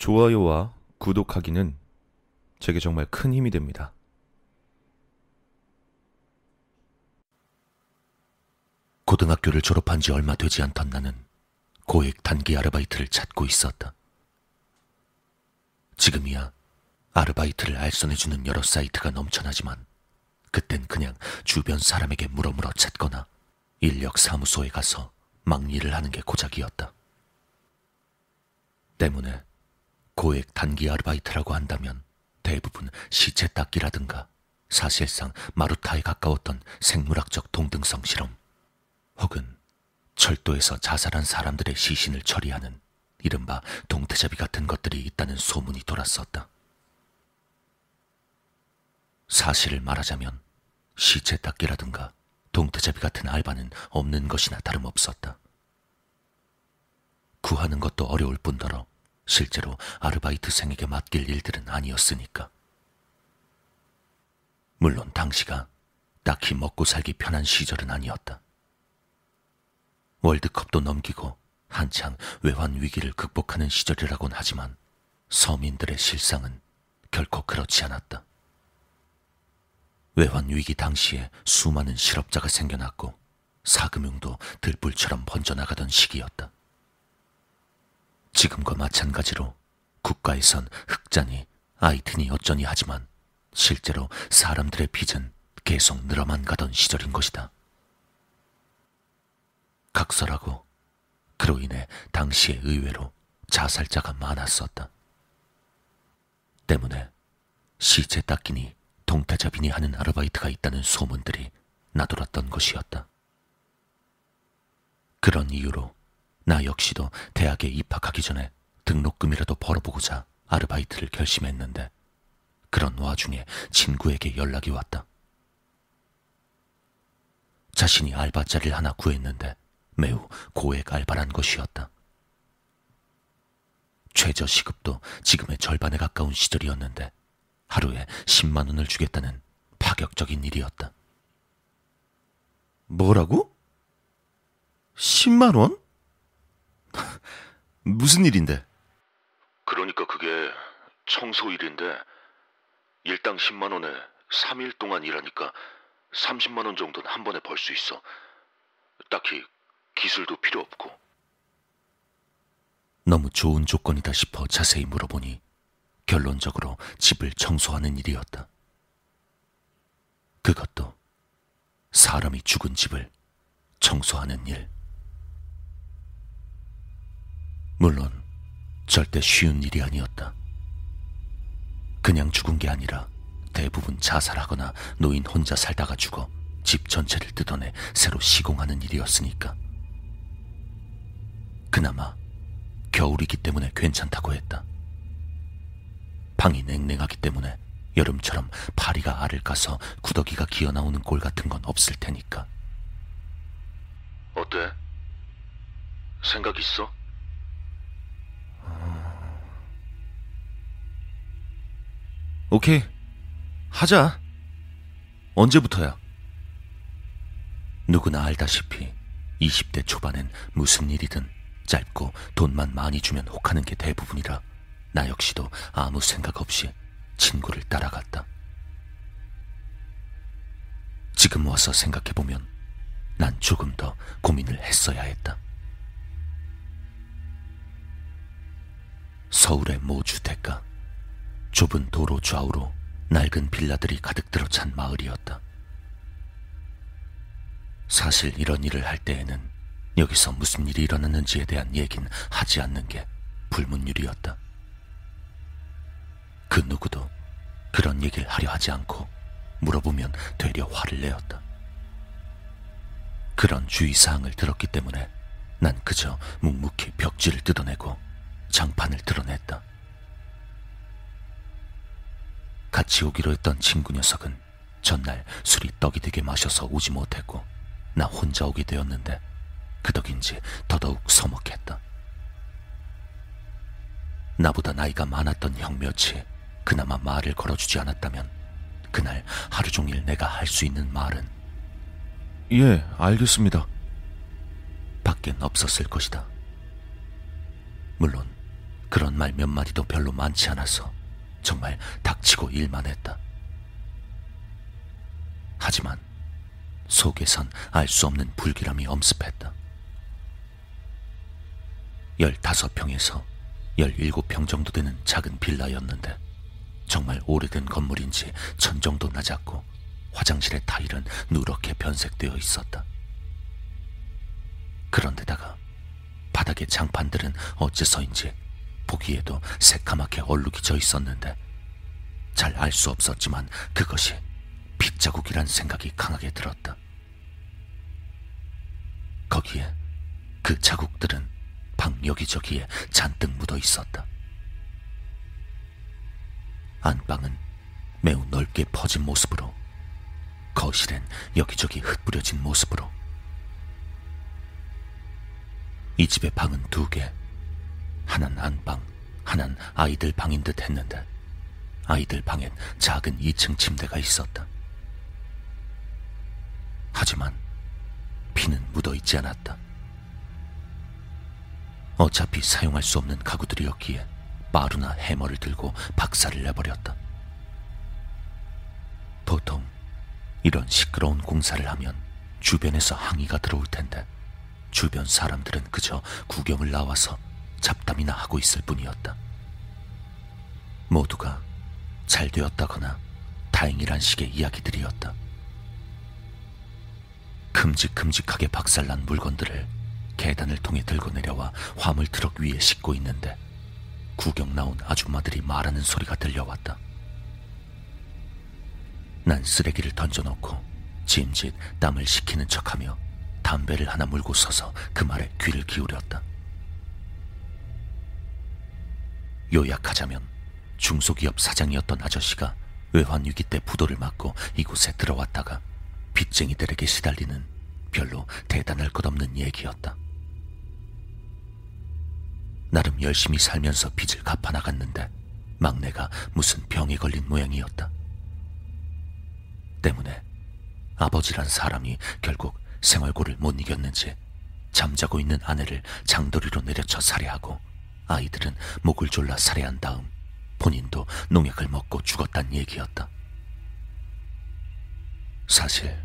좋아요와 구독하기는 제게 정말 큰 힘이 됩니다. 고등학교를 졸업한 지 얼마 되지 않던 나는 고액 단기 아르바이트를 찾고 있었다. 지금이야 아르바이트를 알선해주는 여러 사이트가 넘쳐나지만 그땐 그냥 주변 사람에게 물어물어 찾거나 인력 사무소에 가서 막 일을 하는 게 고작이었다. 때문에 고액 단기 아르바이트라고 한다면 대부분 시체 닦기라든가 사실상 마루타에 가까웠던 생물학적 동등성 실험 혹은 철도에서 자살한 사람들의 시신을 처리하는 이른바 동태잡이 같은 것들이 있다는 소문이 돌았었다. 사실을 말하자면 시체 닦기라든가 동태잡이 같은 알바는 없는 것이나 다름없었다. 구하는 것도 어려울 뿐더러 실제로 아르바이트생에게 맡길 일들은 아니었으니까. 물론 당시가 딱히 먹고 살기 편한 시절은 아니었다. 월드컵도 넘기고 한창 외환 위기를 극복하는 시절이라곤 하지만 서민들의 실상은 결코 그렇지 않았다. 외환 위기 당시에 수많은 실업자가 생겨났고 사금융도 들불처럼 번져나가던 시기였다. 지금과 마찬가지로 국가에선 흑자니 아이트니 어쩌니 하지만 실제로 사람들의 빚은 계속 늘어만 가던 시절인 것이다. 각설하고 그로 인해 당시에 의외로 자살자가 많았었다. 때문에 시체 닦이니 동태잡이니 하는 아르바이트가 있다는 소문들이 나돌았던 것이었다. 그런 이유로 나 역시도 대학에 입학하기 전에 등록금이라도 벌어보고자 아르바이트를 결심했는데 그런 와중에 친구에게 연락이 왔다. 자신이 알바 자리를 하나 구했는데 매우 고액 알바란 것이었다. 최저 시급도 지금의 절반에 가까운 시절이었는데 하루에 10만 원을 주겠다는 파격적인 일이었다. 뭐라고? 10만 원? 무슨 일인데? 그러니까 그게 청소 일인데 일당 10만 원에 3일 동안 일하니까 30만 원 정도는 한 번에 벌 수 있어. 딱히 기술도 필요 없고. 너무 좋은 조건이다 싶어 자세히 물어보니 결론적으로 집을 청소하는 일이었다. 그것도 사람이 죽은 집을 청소하는 일. 물론 절대 쉬운 일이 아니었다. 그냥 죽은 게 아니라 대부분 자살하거나 노인 혼자 살다가 죽어 집 전체를 뜯어내 새로 시공하는 일이었으니까. 그나마 겨울이기 때문에 괜찮다고 했다. 방이 냉랭하기 때문에 여름처럼 파리가 알을 까서 구더기가 기어 나오는 꼴 같은 건 없을 테니까. 어때? 생각 있어? 오케이. 하자. 언제부터야? 누구나 알다시피 20대 초반엔 무슨 일이든 짧고 돈만 많이 주면 혹하는 게 대부분이라 나 역시도 아무 생각 없이 친구를 따라갔다. 지금 와서 생각해보면 난 조금 더 고민을 했어야 했다. 서울의 모 주택가. 좁은 도로 좌우로 낡은 빌라들이 가득 들어 찬 마을이었다. 사실 이런 일을 할 때에는 여기서 무슨 일이 일어났는지에 대한 얘기는 하지 않는 게 불문율이었다. 그 누구도 그런 얘기를 하려 하지 않고 물어보면 되려 화를 내었다. 그런 주의사항을 들었기 때문에 난 그저 묵묵히 벽지를 뜯어내고 장판을 드러냈다. 같이 오기로 했던 친구 녀석은 전날 술이 떡이 되게 마셔서 오지 못했고 나 혼자 오게 되었는데 그 덕인지 더더욱 서먹했다. 나보다 나이가 많았던 형 몇이 그나마 말을 걸어주지 않았다면 그날 하루 종일 내가 할 수 있는 말은 예, 알겠습니다. 밖엔 없었을 것이다. 물론 그런 말 몇 마디도 별로 많지 않아서 정말 닥치고 일만 했다. 하지만 속에선 알 수 없는 불길함이 엄습했다. 15평에서 17평 정도 되는 작은 빌라였는데 정말 오래된 건물인지 천정도 낮았고 화장실의 타일은 누렇게 변색되어 있었다. 그런데다가 바닥의 장판들은 어째서인지 보기에도 새까맣게 얼룩이 져 있었는데 잘 알 수 없었지만 그것이 빗자국이란 생각이 강하게 들었다. 거기에 그 자국들은 방 여기저기에 잔뜩 묻어 있었다. 안방은 매우 넓게 퍼진 모습으로 거실엔 여기저기 흩뿌려진 모습으로 이 집의 방은 두 개, 하나는 안방, 하나는 아이들 방인 듯 했는데 아이들 방엔 작은 2층 침대가 있었다. 하지만 피는 묻어 있지 않았다. 어차피 사용할 수 없는 가구들이었기에 마루나 해머를 들고 박살을 내버렸다. 보통 이런 시끄러운 공사를 하면 주변에서 항의가 들어올 텐데 주변 사람들은 그저 구경을 나와서 잡담이나 하고 있을 뿐이었다. 모두가 잘 되었다거나 다행이란 식의 이야기들이었다. 큼직큼직하게 박살난 물건들을 계단을 통해 들고 내려와 화물 트럭 위에 싣고 있는데 구경 나온 아줌마들이 말하는 소리가 들려왔다. 난 쓰레기를 던져놓고 짐짓 땀을 식히는 척하며 담배를 하나 물고 서서 그 말에 귀를 기울였다. 요약하자면 중소기업 사장이었던 아저씨가 외환위기 때 부도를 맞고 이곳에 들어왔다가 빚쟁이들에게 시달리는 별로 대단할 것 없는 얘기였다. 나름 열심히 살면서 빚을 갚아 나갔는데 막내가 무슨 병에 걸린 모양이었다. 때문에 아버지란 사람이 결국 생활고를 못 이겼는지 잠자고 있는 아내를 장도리로 내려쳐 살해하고 아이들은 목을 졸라 살해한 다음 본인도 농약을 먹고 죽었단 얘기였다. 사실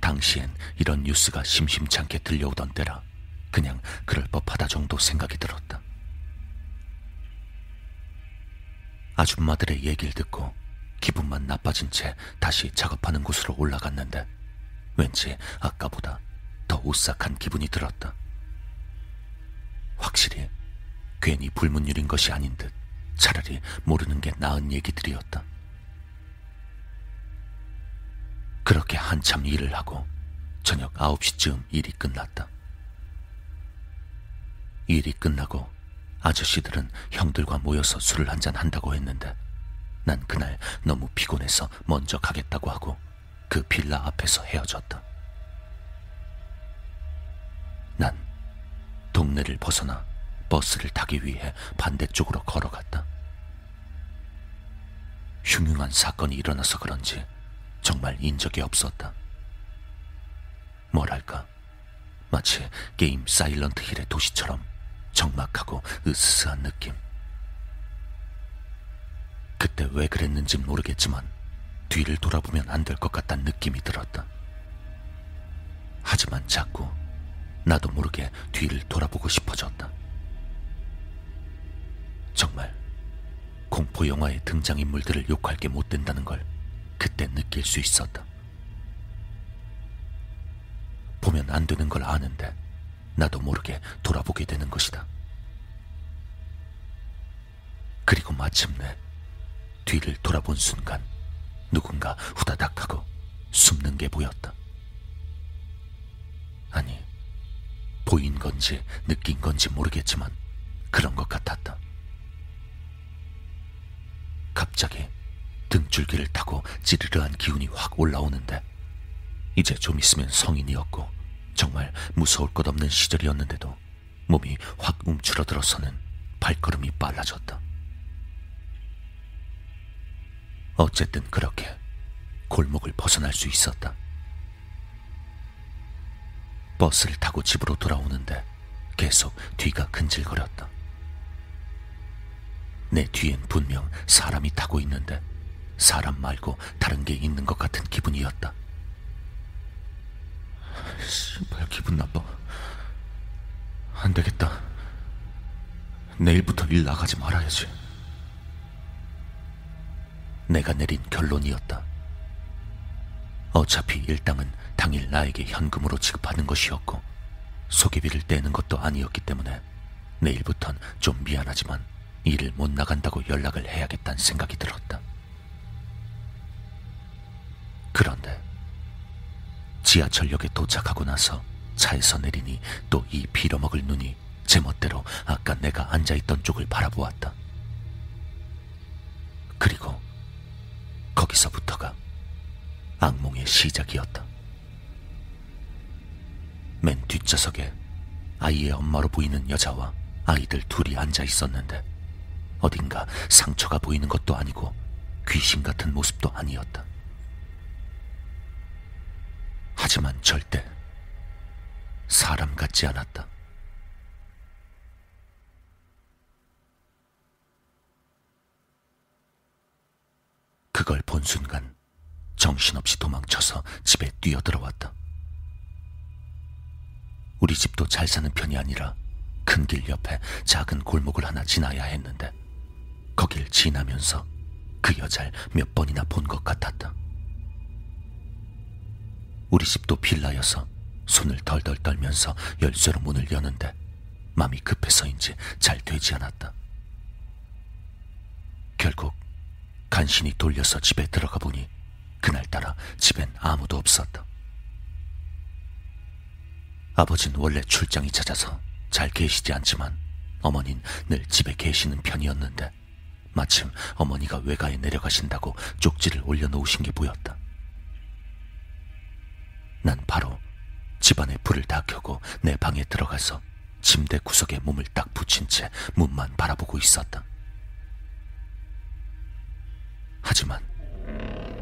당시엔 이런 뉴스가 심심찮게 들려오던 때라 그냥 그럴 법하다 정도 생각이 들었다. 아줌마들의 얘기를 듣고 기분만 나빠진 채 다시 작업하는 곳으로 올라갔는데 왠지 아까보다 더 오싹한 기분이 들었다. 확실히 괜히 불문율인 것이 아닌 듯 차라리 모르는 게 나은 얘기들이었다. 그렇게 한참 일을 하고 저녁 9시쯤 일이 끝났다. 일이 끝나고 아저씨들은 형들과 모여서 술을 한잔 한다고 했는데 난 그날 너무 피곤해서 먼저 가겠다고 하고 그 빌라 앞에서 헤어졌다. 난 동네를 벗어나 버스를 타기 위해 반대쪽으로 걸어갔다. 흉흉한 사건이 일어나서 그런지 정말 인적이 없었다. 뭐랄까, 마치 게임 사일런트 힐의 도시처럼 적막하고 으스스한 느낌. 그때 왜 그랬는진 모르겠지만 뒤를 돌아보면 안 될 것 같다는 느낌이 들었다. 하지만 자꾸 나도 모르게 뒤를 돌아보고 싶어졌다. 정말 공포 영화의 등장인물들을 욕할 게 못 된다는 걸 그때 느낄 수 있었다. 보면 안 되는 걸 아는데 나도 모르게 돌아보게 되는 것이다. 그리고 마침내 뒤를 돌아본 순간 누군가 후다닥 하고 숨는 게 보였다. 아니, 보인 건지 느낀 건지 모르겠지만 그런 것 같았다. 갑자기 등줄기를 타고 찌르르한 기운이 확 올라오는데 이제 좀 있으면 성인이었고 정말 무서울 것 없는 시절이었는데도 몸이 확 움츠러들어서는 발걸음이 빨라졌다. 어쨌든 그렇게 골목을 벗어날 수 있었다. 버스를 타고 집으로 돌아오는데 계속 뒤가 근질거렸다. 내 뒤엔 분명 사람이 타고 있는데 사람 말고 다른 게 있는 것 같은 기분이었다. 씨발 기분 나빠. 안 되겠다. 내일부터 일 나가지 말아야지. 내가 내린 결론이었다. 어차피 일당은 당일 나에게 현금으로 지급하는 것이었고 소개비를 떼는 것도 아니었기 때문에 내일부턴 좀 미안하지만 일을 못 나간다고 연락을 해야겠다는 생각이 들었다. 그런데 지하철역에 도착하고 나서 차에서 내리니 또 이 빌어먹을 눈이 제멋대로 아까 내가 앉아있던 쪽을 바라보았다. 그리고 거기서부터가 악몽의 시작이었다. 맨 뒷좌석에 아이의 엄마로 보이는 여자와 아이들 둘이 앉아 있었는데 어딘가 상처가 보이는 것도 아니고 귀신 같은 모습도 아니었다. 하지만 절대 사람 같지 않았다. 그걸 본 순간 정신없이 도망쳐서 집에 뛰어들어왔다. 우리 집도 잘 사는 편이 아니라 큰 길 옆에 작은 골목을 하나 지나야 했는데 거길 지나면서 그 여자를 몇 번이나 본 것 같았다. 우리 집도 빌라여서 손을 덜덜 떨면서 열쇠로 문을 여는데 마음이 급해서인지 잘 되지 않았다. 결국 간신히 돌려서 집에 들어가 보니 그날따라 집엔 아무도 없었다. 아버진 원래 출장이 잦아서 잘 계시지 않지만 어머닌 늘 집에 계시는 편이었는데 마침 어머니가 외가에 내려가신다고 쪽지를 올려놓으신 게 보였다. 난 바로 집안에 불을 다 켜고 내 방에 들어가서 침대 구석에 몸을 딱 붙인 채 문만 바라보고 있었다. 하지만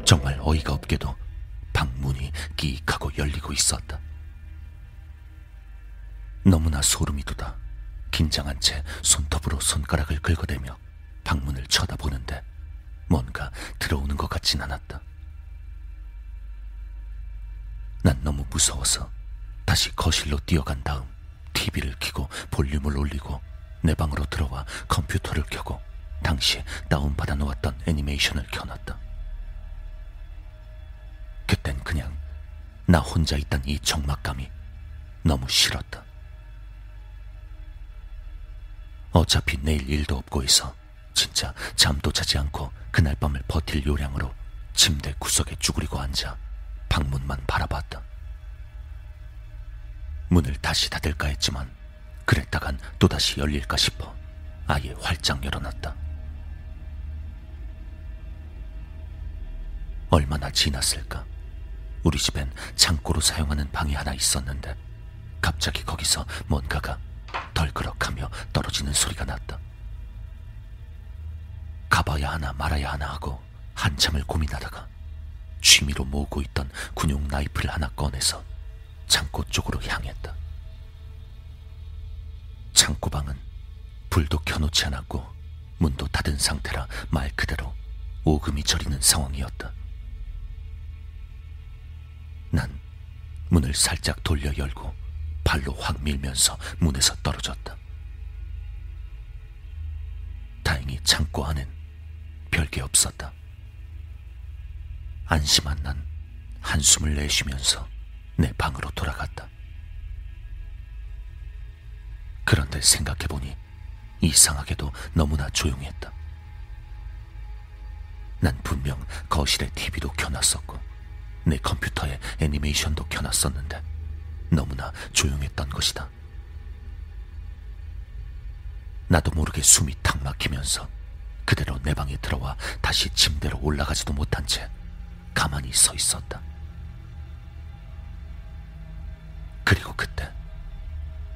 정말 어이가 없게도 방문이 끼익하고 열리고 있었다. 너무나 소름이 돋아 긴장한 채 손톱으로 손가락을 긁어대며 방문을 쳐다보는데 뭔가 들어오는 것 같진 않았다. 난 너무 무서워서 다시 거실로 뛰어간 다음 TV를 켜고 볼륨을 올리고 내 방으로 들어와 컴퓨터를 켜고 당시 다운받아 놓았던 애니메이션을 켜놨다. 그땐 그냥 나 혼자 있던 이 적막감이 너무 싫었다. 어차피 내일 일도 없고 해서 진짜 잠도 자지 않고 그날 밤을 버틸 요량으로 침대 구석에 쭈그리고 앉아 방문만 바라봤다. 문을 다시 닫을까 했지만 그랬다간 또다시 열릴까 싶어 아예 활짝 열어놨다. 얼마나 지났을까? 우리 집엔 창고로 사용하는 방이 하나 있었는데 갑자기 거기서 뭔가가 덜그럭하며 떨어지는 소리가 났다. 가봐야 하나 말아야 하나 하고 한참을 고민하다가 취미로 모으고 있던 군용 나이프를 하나 꺼내서 창고 쪽으로 향했다. 창고방은 불도 켜놓지 않았고 문도 닫은 상태라 말 그대로 오금이 저리는 상황이었다. 난 문을 살짝 돌려 열고 발로 확 밀면서 문에서 떨어졌다. 다행히 창고 안엔 별게 없었다. 안심한 난 한숨을 내쉬면서 내 방으로 돌아갔다. 그런데 생각해보니 이상하게도 너무나 조용했다. 난 분명 거실에 TV도 켜놨었고 내 컴퓨터에 애니메이션도 켜놨었는데 너무나 조용했던 것이다. 나도 모르게 숨이 탁 막히면서 그대로 내 방에 들어와 다시 침대로 올라가지도 못한 채 가만히 서 있었다. 그리고 그때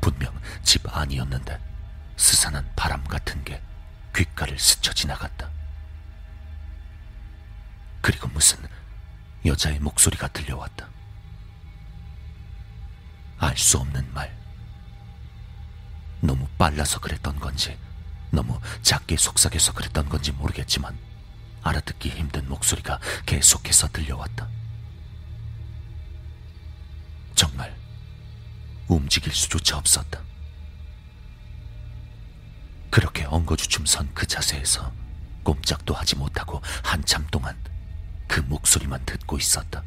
분명 집 안이었는데 스산한 바람 같은 게 귓가를 스쳐 지나갔다. 그리고 무슨 여자의 목소리가 들려왔다. 알 수 없는 말. 너무 빨라서 그랬던 건지 너무 작게 속삭여서 그랬던 건지 모르겠지만 알아듣기 힘든 목소리가 계속해서 들려왔다. 정말 움직일 수조차 없었다. 그렇게 엉거주춤 선 그 자세에서 꼼짝도 하지 못하고 한참 동안 그 목소리만 듣고 있었다.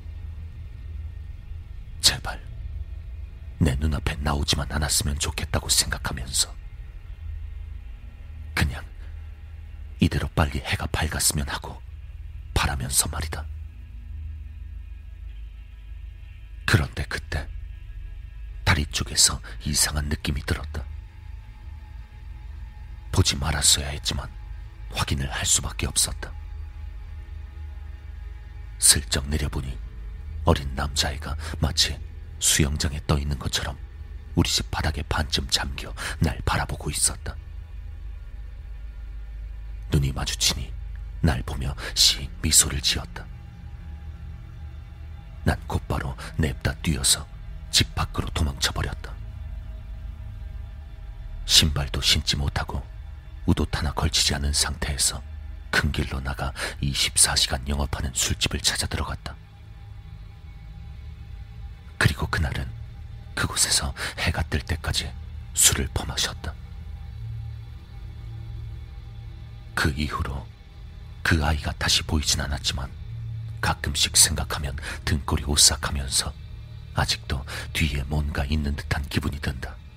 제발 내 눈앞에 나오지만 않았으면 좋겠다고 생각하면서 그냥 이대로 빨리 해가 밝았으면 하고 바라면서 말이다. 그런데 그때 다리 쪽에서 이상한 느낌이 들었다. 보지 말았어야 했지만 확인을 할 수밖에 없었다. 슬쩍 내려보니 어린 남자애가 마치 수영장에 떠 있는 것처럼 우리 집 바닥에 반쯤 잠겨 날 바라보고 있었다. 마주치니 날 보며 씩 미소를 지었다. 난 곧바로 냅다 뛰어서 집 밖으로 도망쳐 버렸다. 신발도 신지 못하고 우옷 하나 걸치지 않은 상태에서 큰 길로 나가 24시간 영업하는 술집을 찾아 들어갔다. 그리고 그날은 그곳에서 해가 뜰 때까지 술을 퍼마셨다. 그 이후로 그 아이가 다시 보이진 않았지만 가끔씩 생각하면 등골이 오싹하면서 아직도 뒤에 뭔가 있는 듯한 기분이 든다. (20대) 초반 내가 겪었던 실화이다.